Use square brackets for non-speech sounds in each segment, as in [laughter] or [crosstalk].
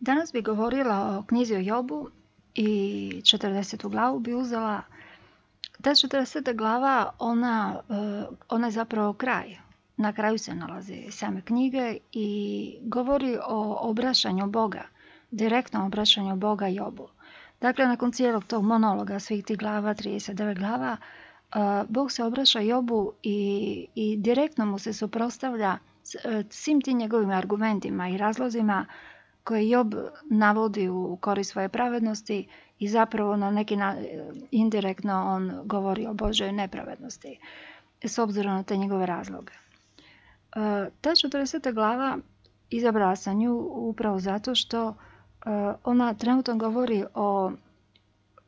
Danas bi govorila o knjizi o Jobu i 40. glavu bi uzela. Ta 40. glava, ona, eh, ona je zapravo kraj. Na kraju se nalazi same knjige i govori o obraćanju Boga, direktnom obraćanju Boga Jobu. Dakle, nakon cijelog tog monologa, svih tih glava, 39 glava, eh, Bog se obraća Jobu i, i direktno mu se suprotstavlja eh, svim tim njegovim argumentima i razlozima koje Job navodi u korist svoje pravednosti i zapravo na neki na, indirektno on govori o Božoj nepravednosti s obzirom na te njegove razloge. E, ta 40. glava izabrala sam nju upravo zato što e, ona trenutno govori o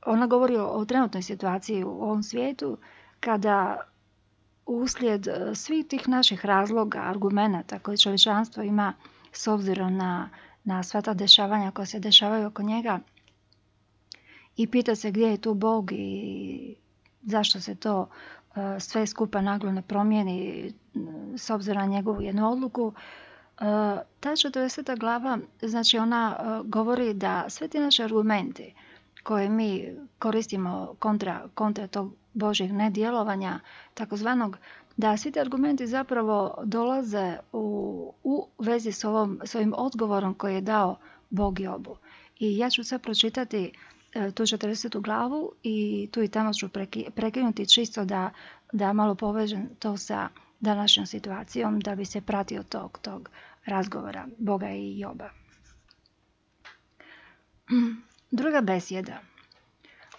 ona govori o trenutnoj situaciji u ovom svijetu kada uslijed svih tih naših razloga, argumenata koje čovječanstvo ima s obzirom na na sva ta dešavanja koja se dešavaju oko njega i pita se gdje je tu Bog i zašto se to e, sve skupa naglo ne promijeni s obzirom na njegovu jednu odluku. E, ta 40. glava, znači ona e, govori da sve ti naše argumenti koje mi koristimo kontra, kontra tog Božjeg nedjelovanja, takozvanog da svi ti argumenti zapravo dolaze u, u vezi s, ovom, s ovim odgovorom koji je dao Bog Jobu. I ja ću sad pročitati e, tu 40. glavu i tu i tamo ću prekinuti čisto da, da malo povežem to sa današnjom situacijom da bi se pratio tog, tog razgovora Boga i Joba. [clears throat] Druga besjeda.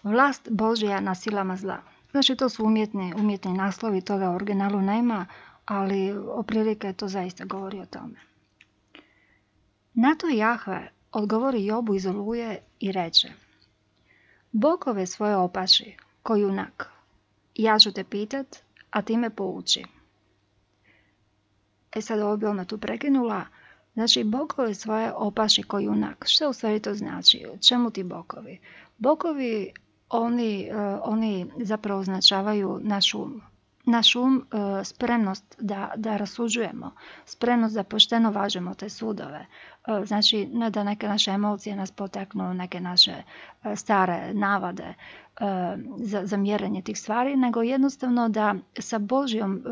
Vlast Božja na silama zla. Znači to su umjetni, umjetni naslovi, toga originalu nema, ali oprilike to zaista govori o tome. Na to Jahve odgovori Jobu iz Oluje i reče Bokove svoje opaši, ko junak, ja ću te pitat, a ti me pouči. E sad ovo bi ona tu prekinula. Znači, bokove svoje opaši ko junak. Što u stvari to znači? Čemu ti bokovi? Bokovi oni, e, oni zapravo označavaju naš um. Um, e, spremnost da, da rasuđujemo, spremnost da pošteno važemo te sudove. E, znači, ne da neke naše emocije nas poteknu, neke naše stare navade za, za mjerenje tih stvari, nego jednostavno da sa Božjom,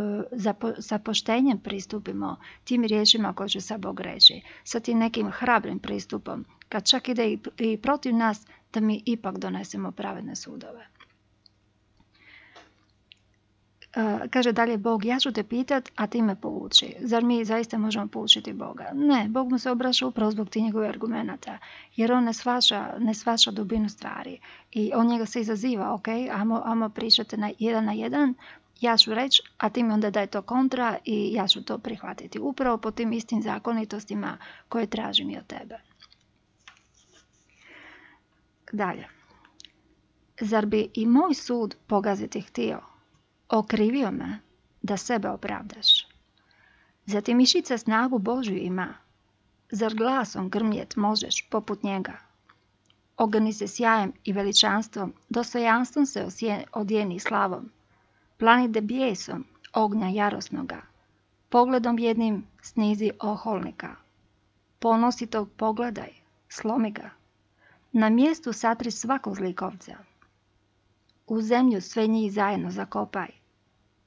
sa poštenjem pristupimo tim riječima koje će sa Bog reći, sa tim nekim hrabrim pristupom, kad čak ide i protiv nas, da mi ipak donesemo pravedne sudove. Uh, kaže dalje Bog, ja ću te pitat, a ti me povuči. Zar mi zaista možemo poučiti Boga? Ne, Bog mu se obraća upravo zbog tih njegovih argumenata, jer on ne svaša, ne svaša dubinu stvari. I on njega se izaziva, ok, amo, amo pričate na jedan na jedan, ja ću reći, a ti mi onda daj to kontra i ja ću to prihvatiti. Upravo po tim istim zakonitostima koje tražim i od tebe. Dalje. Zar bi i moj sud pogaziti htio? Okrivio me da sebe opravdaš. Zatim mišica snagu Božju ima. Zar glasom grmjet možeš poput njega? Ogrni se sjajem i veličanstvom, dostojanstvom se odjeni slavom. Planide bijesom ognja jarosnoga. Pogledom jednim snizi oholnika. Ponositog pogledaj, slomi ga. Na mjestu satri svakog zlikovca. U zemlju sve njih zajedno zakopaj.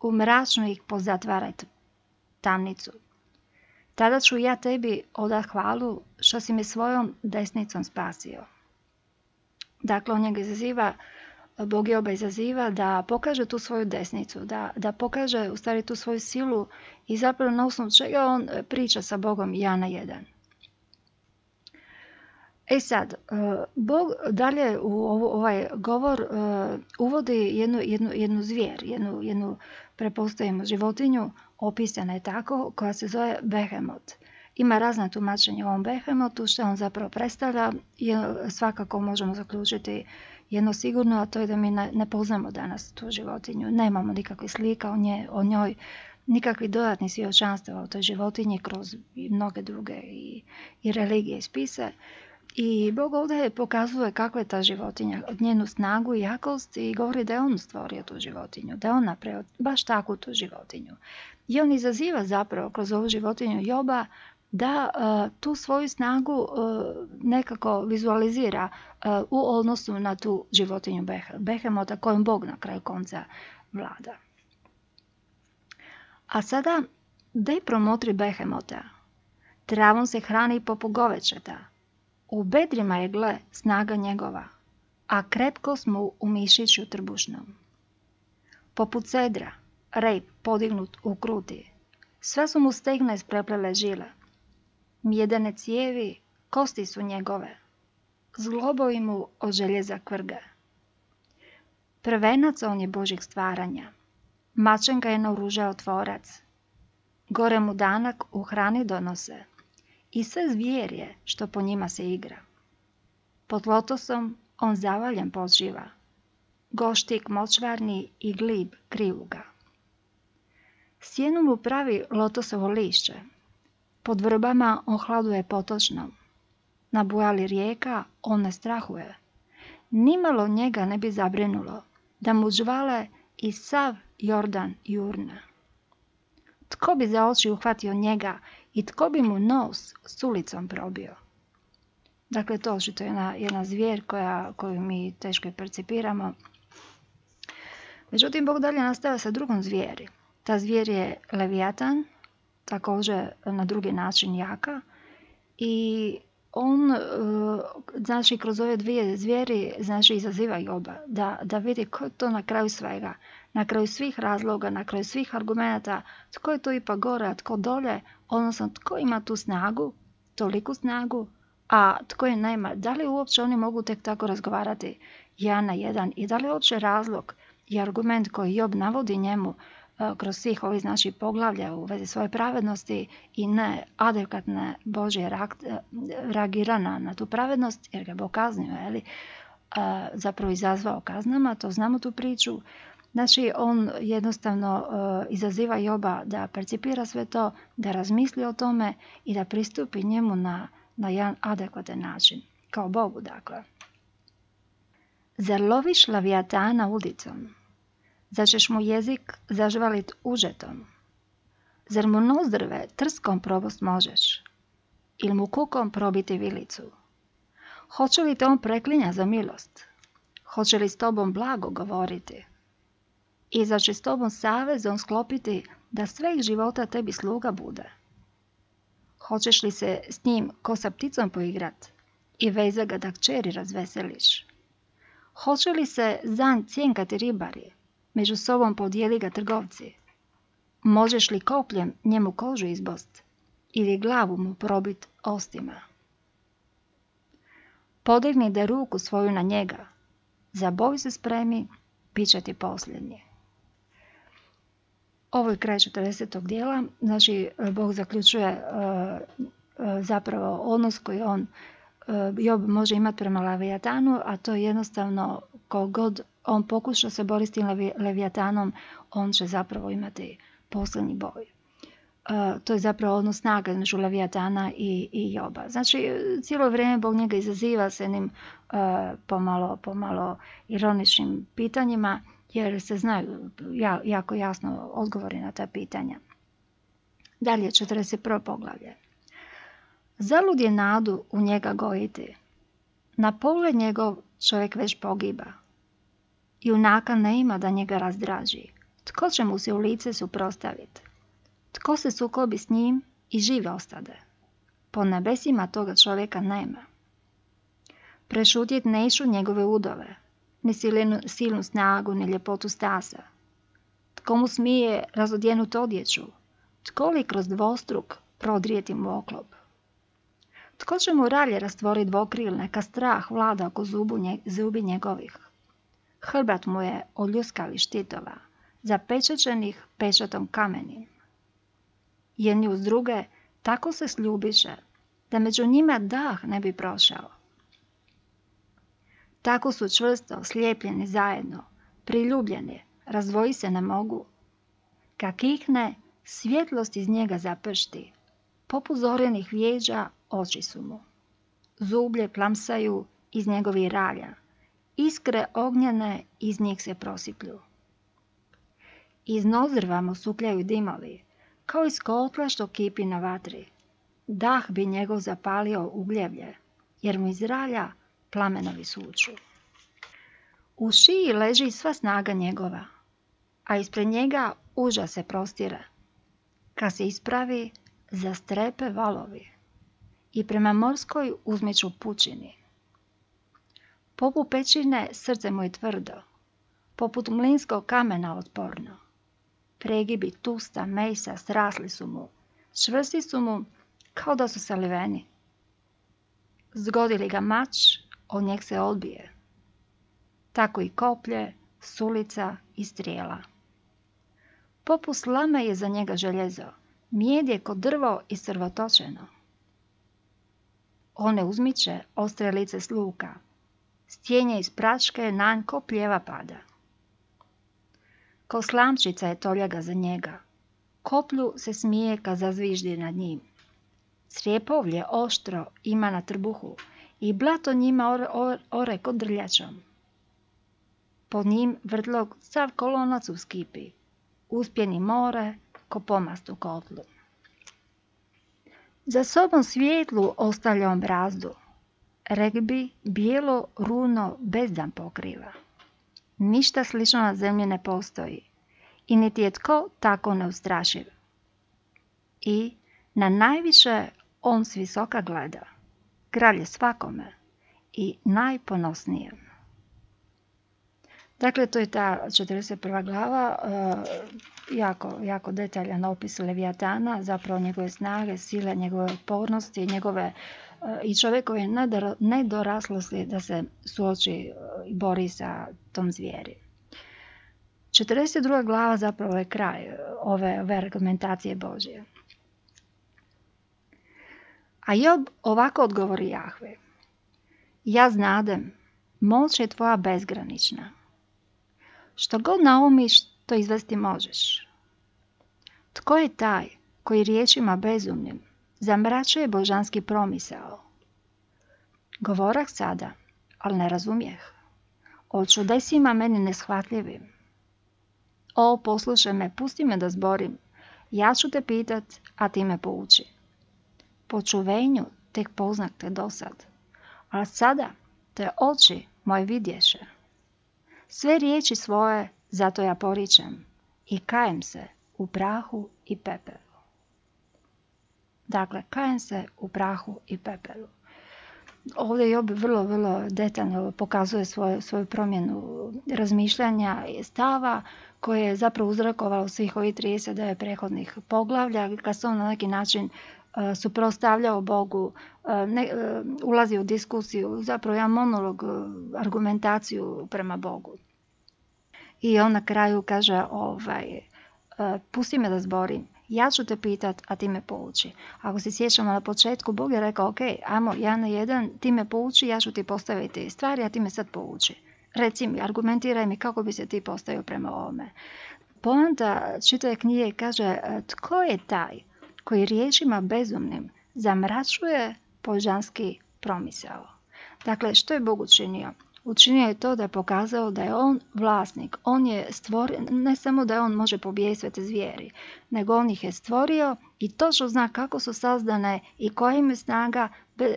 U mračno ih pozatvaraj tamnicu. Tada ću ja tebi odat hvalu što si me svojom desnicom spasio. Dakle, on njega izaziva, Bog je oba izaziva da pokaže tu svoju desnicu, da, da pokaže u stvari tu svoju silu i zapravo na osnovu čega on priča sa Bogom ja na jedan. E sad, e, Bog dalje u ovaj govor e, uvodi jednu, jednu, jednu zvijer, jednu, jednu prepostavimo životinju, opisana je tako, koja se zove behemot. Ima razna tumačenja o ovom behemotu, što on zapravo predstavlja svakako možemo zaključiti jedno sigurno, a to je da mi ne, poznamo danas tu životinju. Nemamo nikakvih slika o, nje, o njoj, nikakvih dodatnih svjedočanstava o toj životinji kroz mnoge druge i, i religije i spise. I Bog ovdje pokazuje kakva je ta životinja, njenu snagu i jakost i govori da je on stvorio tu životinju, da je on napravio baš takvu tu životinju. I on izaziva zapravo kroz ovu životinju Joba da tu svoju snagu nekako vizualizira u odnosu na tu životinju Behemota kojom Bog na kraju konca vlada. A sada daj promotri Behemota. Travom se hrani poput govečeta. U bedrima je gle snaga njegova, a krepko smo u mišiću trbušnom. Poput cedra, rejp podignut u kruti, sve su mu stegne spreplele žile. Mjedene cijevi, kosti su njegove, zglobovi mu od željeza kvrge. Prvenac on je Božih stvaranja, mačen ga je naoružao tvorac, gore mu danak u hrani donose i sve zvjerje što po njima se igra. Pod lotosom on zavaljen poživa, goštik močvarni i glib krivuga. Sjenu mu pravi lotosovo lišće, pod vrbama on hladuje potočnom. Na bujali rijeka on ne strahuje. Nimalo njega ne bi zabrinulo, da mu žvale i sav Jordan jurna. Tko bi za oči uhvatio njega i tko bi mu nos s ulicom probio? Dakle, to je jedna, jedna zvijer koja, koju mi teško percipiramo. Međutim, Bog dalje nastavlja sa drugom zvijeri. Ta zvijer je Leviatan, također na drugi način jaka. I on, e, znači, kroz ove dvije zvijeri, znači, izaziva Joba. Da, da vidi ko to na kraju svega. Na kraju svih razloga, na kraju svih argumenta, tko je to ipak gore, a tko dolje, odnosno tko ima tu snagu, toliku snagu, a tko je nema. Da li uopće oni mogu tek tako razgovarati jedan na jedan i da li uopće razlog i argument koji Job navodi njemu kroz svih ovih znači poglavlja u vezi svoje pravednosti i ne adekvatne Božje e, reagirana na tu pravednost, jer ga Bog kaznio, je e, zapravo izazvao kaznama, to znamo tu priču. Znači, on jednostavno izaziva Joba da percipira sve to, da razmisli o tome i da pristupi njemu na, na jedan adekvatan način, kao Bogu, dakle. Zar loviš lavijatana ulicom? Zar ćeš mu jezik zažvalit užetom? Zar mu nozdrve trskom probost možeš? Ili mu kukom probiti vilicu? Hoće li te on preklinja za milost? Hoće li s tobom blago govoriti? I zar će s tobom savezom sklopiti da sveh života tebi sluga bude? Hoćeš li se s njim ko sa pticom poigrat i veze ga da kćeri razveseliš? Hoće li se zan cijenkati ribari Među sobom podijeli ga trgovci. Možeš li kopljem njemu kožu izbost ili glavu mu probit ostima? Podigni da ruku svoju na njega. Za boj se spremi, bit će ti posljednji. Ovo je kraj 40. dijela, znači Bog zaključuje e, e, zapravo odnos koji on Job može imati prema Leviatanu, a to je jednostavno kogod on pokuša se boriti s tim levijatanom, on će zapravo imati posljednji boj. Uh, to je zapravo odnos snaga između Levijatana i, i Joba. Znači, cijelo vrijeme Bog njega izaziva se jednim uh, pomalo, pomalo ironičnim pitanjima, jer se znaju ja, jako jasno odgovori na ta pitanja. Dalje, 41. poglavlje. Zalud je nadu u njega gojiti. Na pogled njegov čovjek već pogiba Junaka ne ima da njega razdraži. Tko će mu se u lice suprostaviti? Tko se sukobi s njim i žive ostade? Po nebesima toga čovjeka nema. Prešutjet neću njegove udove, ni silinu, silnu snagu, ni ljepotu stasa. Tko mu smije razodjenut odjeću? Tko li kroz dvostruk prodrijeti mu oklop? Tko će mu ralje rastvoriti dvokril, neka strah vlada oko zubu zubi njegovih? Hrbrat mu je od ljuskavih štitova, zapečećenih pečatom kamenim. Jedni uz druge tako se sljubiše, da među njima dah ne bi prošao. Tako su čvrsto slijepljeni zajedno, priljubljeni, razvoji se ne mogu. Kak ihne, svjetlost iz njega zapršti, popuzorenih vjeđa oči su mu. Zublje plamsaju iz njegovih ralja, Iskre ognjene iz njih se prosiplju. Iz nozrva mu supljaju dimovi, kao iz kotla što kipi na vatri. dah bi njegov zapalio ugljevlje, jer mu iz ralja plamenovi suču. U šiji leži sva snaga njegova, a ispred njega uža se prostire. Kad se ispravi, zastrepe valovi i prema morskoj uzmeću pučini. Poput pećine srce mu je tvrdo, poput mlinskog kamena otporno. Pregibi tusta, mejsa, srasli su mu, čvrsti su mu kao da su saliveni. Zgodili ga mač, od njeg se odbije. Tako i koplje, sulica i strijela. Poput slame je za njega željezo, mijed je kod drvo i srvotočeno. On ne uzmiče ostre lice sluka, stjenje iz praške nanj ko pljeva pada. Ko slamčica je toljaga za njega, koplju se smije kad zazviždi nad njim. Srijepovlje oštro ima na trbuhu i blato njima ore, kod drljačom. Po njim vrdlog sav kolonac uskipi, uspjeni more ko pomast u kotlu. Za sobom svijetlu ostavlja on brazdu, regbi bijelo runo bezdan pokriva. Ništa slično na zemlji ne postoji i niti je tko tako neustrašiv. I na najviše on s visoka gleda, kralj je svakome i najponosnijem. Dakle, to je ta 41. glava, jako, jako detaljan opis Leviatana, zapravo njegove snage, sile, njegove otpornosti, njegove i čovjekove nedoraslosti da se suoči i bori sa tom zvijeri. 42. glava zapravo je kraj ove, ove argumentacije Božje. A Job ovako odgovori Jahve. Ja znadem, moć je tvoja bezgranična. Što god naumiš, to izvesti možeš. Tko je taj koji riječima bezumnim zamračuje božanski promisao? Govorak sada, ali ne razumijeh. O čudesima meni neshvatljivim. O, poslušaj me, pusti me da zborim. Ja ću te pitat, a ti me pouči. Po čuvenju tek poznak te dosad, a sada te oči moje vidješe. Sve riječi svoje zato ja poričem i kajem se u prahu i pepelu. Dakle, kajem se u prahu i pepelu. Ovdje Job vrlo, vrlo detaljno pokazuje svoju, svoju promjenu razmišljanja i stava koje je zapravo uzrokovalo svih ovih 39 prehodnih poglavlja kad se on na neki način suprotstavljao Bogu, ne, ulazi u diskusiju, zapravo jedan monolog, argumentaciju prema Bogu. I on na kraju kaže, ovaj, pusti me da zborim, ja ću te pitat, a ti me pouči. Ako se sjećamo na početku, Bog je rekao, ok, ajmo jedan na jedan, ti me pouči, ja ću ti postaviti stvari, a ti me sad pouči. Reci mi, argumentiraj mi kako bi se ti postavio prema ovome. Poanta čitave knjige kaže, tko je taj koji riječima bezumnim zamračuje božanski promisao. Dakle, što je Bog učinio? Učinio je to da je pokazao da je on vlasnik. On je stvorio, ne samo da je on može pobijediti sve te zvijeri, nego on ih je stvorio i točno zna kako su sazdane i koja im je snaga,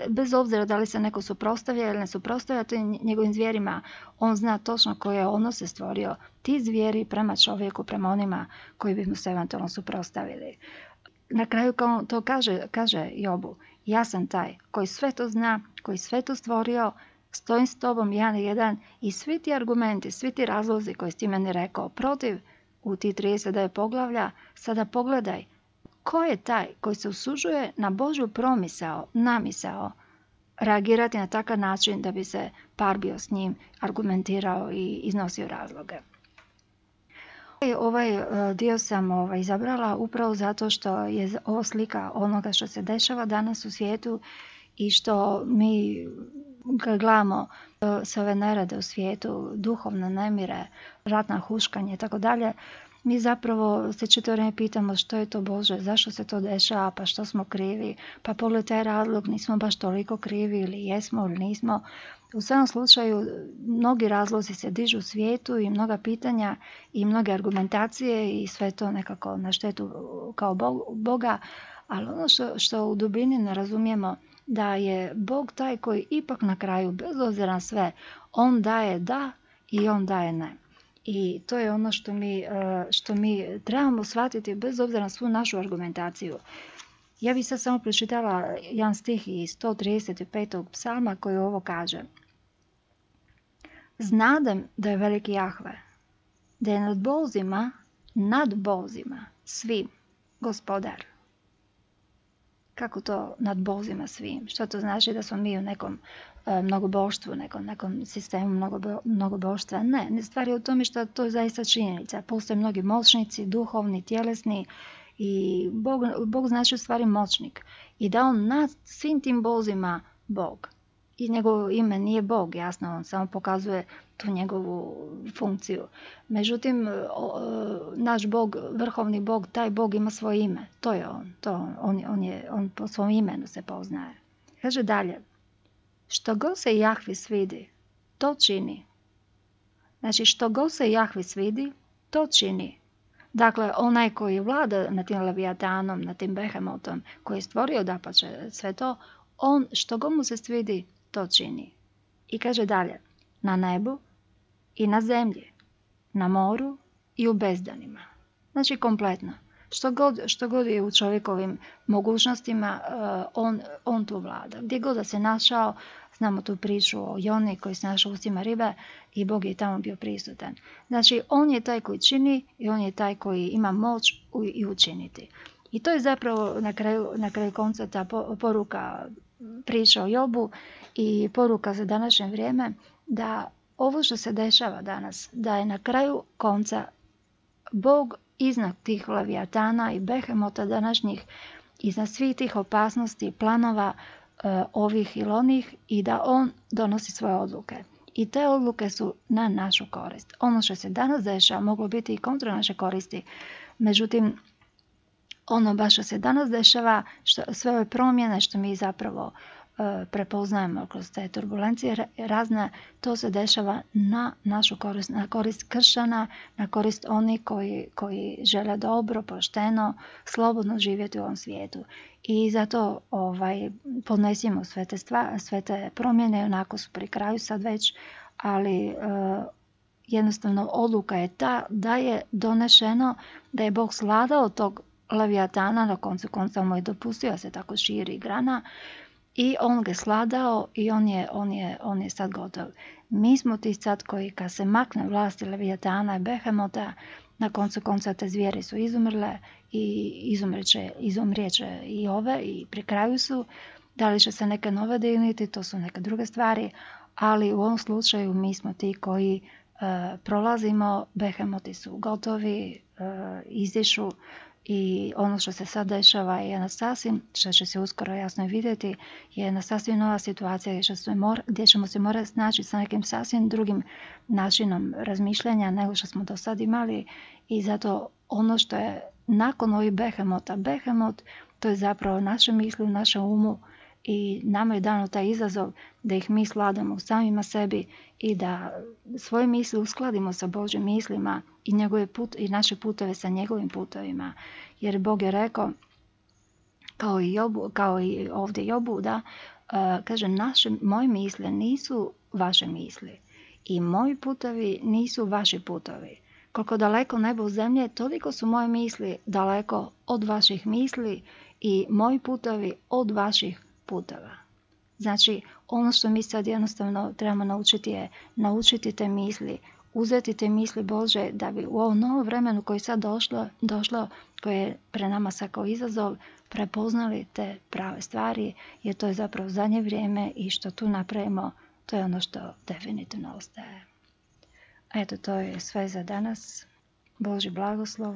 bez obzira da li se neko suprostavlja ili ne suprostavlja njegovim zvijerima, on zna točno koje odnose stvorio ti zvijeri prema čovjeku, prema onima koji bi mu se eventualno suprostavili. Na kraju kao to kaže, kaže Jobu, ja sam taj koji sve to zna, koji sve to stvorio, stojim s tobom jedan i jedan i svi ti argumenti, svi ti razlozi koji si ti meni rekao protiv u ti 39 poglavlja, sada pogledaj ko je taj koji se usužuje na Božju promisao, namisao, reagirati na takav način da bi se parbio s njim, argumentirao i iznosio razloge. Ovaj e, dio sam ovaj, izabrala upravo zato što je ovo slika onoga što se dešava danas u svijetu i što mi gledamo sve ove nerade u svijetu, duhovne nemire, ratna huškanje i tako dalje, mi zapravo se čito vrijeme pitamo što je to Bože, zašto se to dešava, pa što smo krivi, pa pogledaj taj razlog, nismo baš toliko krivi ili jesmo ili nismo. U svakom slučaju, mnogi razlozi se dižu u svijetu i mnoga pitanja i mnoge argumentacije i sve to nekako na štetu kao Boga, Ali ono što, što u dubini ne razumijemo, da je Bog taj koji ipak na kraju, bez obzira na sve, on daje da i on daje ne. I to je ono što mi, e, što mi trebamo shvatiti bez obzira na svu našu argumentaciju. Ja bih sad samo pročitala jedan stih iz 135. psalma koji ovo kaže. Znadem da je veliki Jahve, da je nad bozima, nad bozima, svim, gospodar. Kako to nad bozima svim? Što to znači da smo mi u nekom e, mnogoboštvu, nekom, nekom sistemu mnogo, mnogoboštva? Ne, ne stvari u tome što to je zaista činjenica. Postoje mnogi moćnici, duhovni, tjelesni i Bog, Bog znači u stvari moćnik. I da on nad svim tim bozima Bog i njegovo ime nije Bog, jasno, on samo pokazuje tu njegovu funkciju. Međutim, naš Bog, vrhovni Bog, taj Bog ima svoje ime. To je on. To on, on, je, on po svom imenu se poznaje. Kaže dalje, što god se Jahvi svidi, to čini. Znači, što god se Jahvi svidi, to čini. Dakle, onaj koji vlada na tim levijatanom, na tim behemotom, koji je stvorio dapače sve to, on što god mu se svidi, to čini. I kaže dalje, na nebu i na zemlji, na moru i u bezdanima. Znači kompletno. Što god, što god je u čovjekovim mogućnostima, uh, on, on tu vlada. Gdje god da se našao, znamo tu priču o Joni koji se našao ustima ribe i Bog je tamo bio prisutan. Znači, on je taj koji čini i on je taj koji ima moć i učiniti. I to je zapravo na kraju, na kraju konca ta poruka priča o Jobu i poruka za današnje vrijeme da ovo što se dešava danas, da je na kraju konca Bog iznad tih lavijatana i behemota današnjih, iznad svih tih opasnosti, planova e, ovih ili onih i da on donosi svoje odluke. I te odluke su na našu korist. Ono što se danas dešava moglo biti i kontra naše koristi. Međutim, ono baš što se danas dešava, što, sve ove promjene što mi zapravo prepoznajemo kroz te turbulencije razne, to se dešava na našu korist, na korist kršana, na korist onih koji, koji žele dobro, pošteno, slobodno živjeti u ovom svijetu. I zato ovaj, podnesimo sve te, stva, sve te promjene, onako su pri kraju sad već, ali e, jednostavno odluka je ta da je donešeno da je Bog sladao tog Leviatana, na koncu konca mu je dopustio se tako širi grana i on ga sladao i on je, on je, on je sad gotov. Mi smo ti sad koji kad se makne vlasti Leviatana i Behemota, na koncu konca te zvijeri su izumrle i izumreće, izumrijeće i ove i pri kraju su. Da li će se neke nove divniti, to su neke druge stvari, ali u ovom slučaju mi smo ti koji e, prolazimo, behemoti su gotovi, e, izišu, i ono što se sad dešava je jedna sasvim, što će se uskoro jasno vidjeti, je jedna sasvim nova situacija gdje, mor, gdje ćemo se morati snaći sa nekim sasvim drugim načinom razmišljanja nego što smo do sad imali. I zato ono što je nakon ovih behemota, behemot to je zapravo naše misli u našem umu i nama je dano taj izazov da ih mi sladamo samima sebi i da svoje misli uskladimo sa Božim mislima i, njegove put, i naše putove sa njegovim putovima. Jer Bog je rekao, kao i, Jobu, kao i ovdje Jobu, da, uh, kaže, naše, moje misle nisu vaše misli i moji putovi nisu vaši putovi. Koliko daleko nebo u zemlje, toliko su moje misli daleko od vaših misli i moji putovi od vaših puteva. Znači, ono što mi sad jednostavno trebamo naučiti je naučiti te misli, uzeti te misli Bože da bi u ovom novom vremenu koji sad došlo, došlo koje je pre nama sad kao izazov, prepoznali te prave stvari, jer to je zapravo zadnje vrijeme i što tu napravimo, to je ono što definitivno ostaje. Eto, to je sve za danas. Boži blagoslov